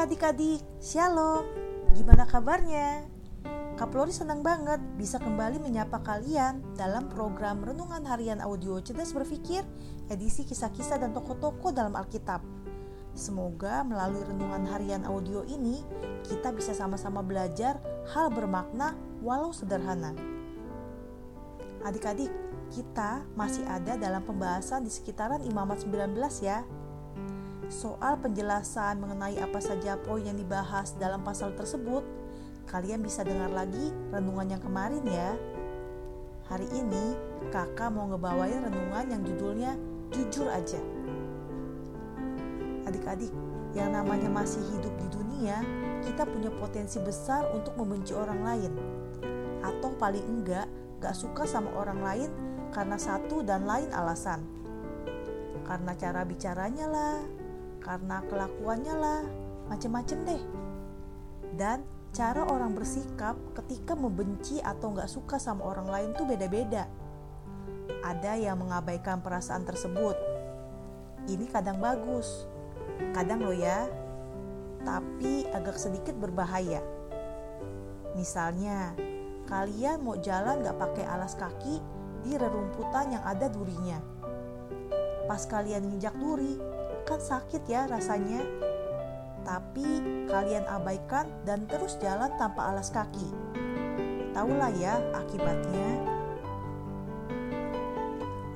adik-adik, Shalom. Gimana kabarnya? Kak Flori senang banget bisa kembali menyapa kalian dalam program Renungan Harian Audio Cerdas Berpikir edisi kisah-kisah dan tokoh-tokoh dalam Alkitab. Semoga melalui renungan harian audio ini kita bisa sama-sama belajar hal bermakna walau sederhana. Adik-adik, kita masih ada dalam pembahasan di sekitaran Imamat 19 ya soal penjelasan mengenai apa saja poin yang dibahas dalam pasal tersebut, kalian bisa dengar lagi renungan yang kemarin ya. Hari ini kakak mau ngebawain renungan yang judulnya Jujur Aja. Adik-adik, yang namanya masih hidup di dunia, kita punya potensi besar untuk membenci orang lain. Atau paling enggak, gak suka sama orang lain karena satu dan lain alasan. Karena cara bicaranya lah, karena kelakuannya lah, macem-macem deh. Dan cara orang bersikap ketika membenci atau nggak suka sama orang lain tuh beda-beda. Ada yang mengabaikan perasaan tersebut. Ini kadang bagus, kadang lo ya, tapi agak sedikit berbahaya. Misalnya, kalian mau jalan nggak pakai alas kaki di rerumputan yang ada durinya. Pas kalian nginjak duri, kan sakit ya rasanya. Tapi kalian abaikan dan terus jalan tanpa alas kaki. Tahulah ya akibatnya.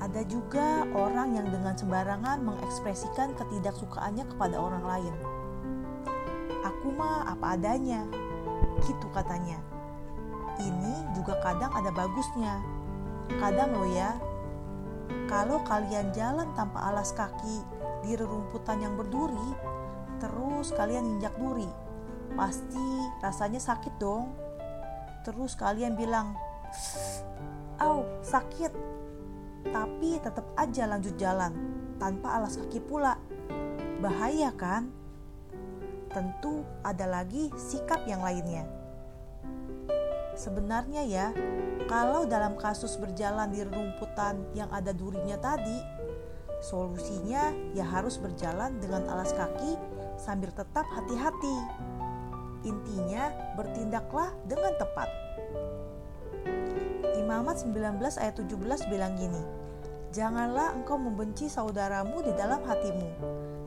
Ada juga orang yang dengan sembarangan mengekspresikan ketidaksukaannya kepada orang lain. Aku mah apa adanya, gitu katanya. Ini juga kadang ada bagusnya. Kadang lo ya, kalau kalian jalan tanpa alas kaki di rerumputan yang berduri, terus kalian injak duri. Pasti rasanya sakit dong. Terus kalian bilang, "Au, sakit." Tapi tetap aja lanjut jalan tanpa alas kaki pula. Bahaya kan? Tentu ada lagi sikap yang lainnya. Sebenarnya ya, kalau dalam kasus berjalan di rerumputan yang ada durinya tadi, Solusinya ya harus berjalan dengan alas kaki sambil tetap hati-hati. Intinya bertindaklah dengan tepat. Imamat 19 ayat 17 bilang gini, Janganlah engkau membenci saudaramu di dalam hatimu,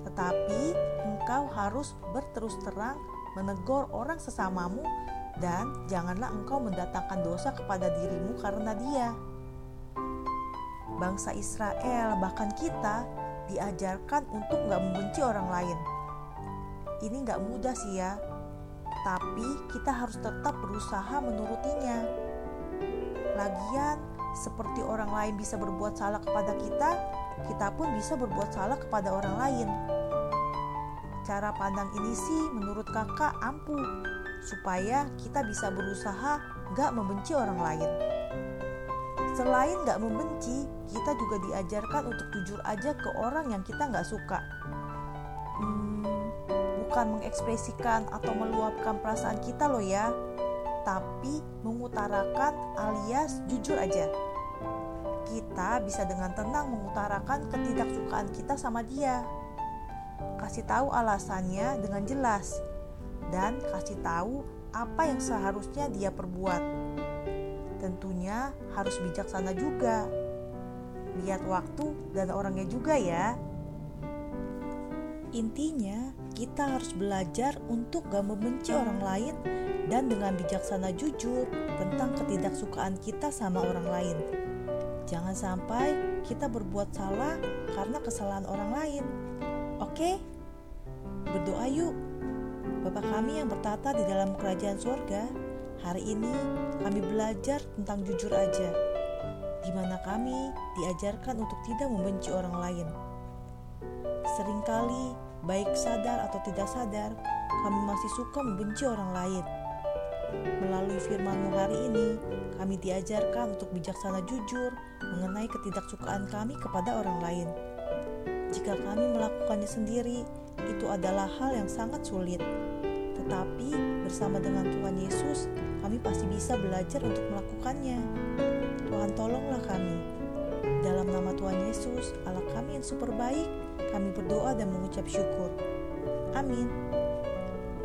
tetapi engkau harus berterus terang menegur orang sesamamu dan janganlah engkau mendatangkan dosa kepada dirimu karena dia bangsa Israel, bahkan kita diajarkan untuk nggak membenci orang lain. Ini nggak mudah sih ya, tapi kita harus tetap berusaha menurutinya. Lagian, seperti orang lain bisa berbuat salah kepada kita, kita pun bisa berbuat salah kepada orang lain. Cara pandang ini sih menurut kakak ampuh, supaya kita bisa berusaha nggak membenci orang lain. Selain nggak membenci, kita juga diajarkan untuk jujur aja ke orang yang kita nggak suka. Hmm, bukan mengekspresikan atau meluapkan perasaan kita loh ya, tapi mengutarakan alias jujur aja. Kita bisa dengan tenang mengutarakan ketidaksukaan kita sama dia. Kasih tahu alasannya dengan jelas dan kasih tahu apa yang seharusnya dia perbuat. Tentunya harus bijaksana juga lihat waktu dan orangnya juga ya. Intinya, kita harus belajar untuk gak membenci orang lain dan dengan bijaksana jujur tentang ketidaksukaan kita sama orang lain. Jangan sampai kita berbuat salah karena kesalahan orang lain. Oke? Berdoa yuk. Bapak kami yang bertata di dalam kerajaan surga, hari ini kami belajar tentang jujur aja di mana kami diajarkan untuk tidak membenci orang lain. Seringkali, baik sadar atau tidak sadar, kami masih suka membenci orang lain. Melalui firman hari ini, kami diajarkan untuk bijaksana jujur mengenai ketidaksukaan kami kepada orang lain. Jika kami melakukannya sendiri, itu adalah hal yang sangat sulit. Tetapi bersama dengan Tuhan Yesus, kami pasti bisa belajar untuk melakukannya. Tuhan tolonglah kami. Dalam nama Tuhan Yesus, Allah kami yang super baik, kami berdoa dan mengucap syukur. Amin.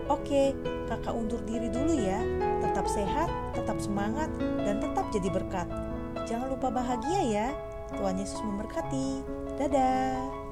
Oke, kakak undur diri dulu ya. Tetap sehat, tetap semangat, dan tetap jadi berkat. Jangan lupa bahagia ya. Tuhan Yesus memberkati. Dadah.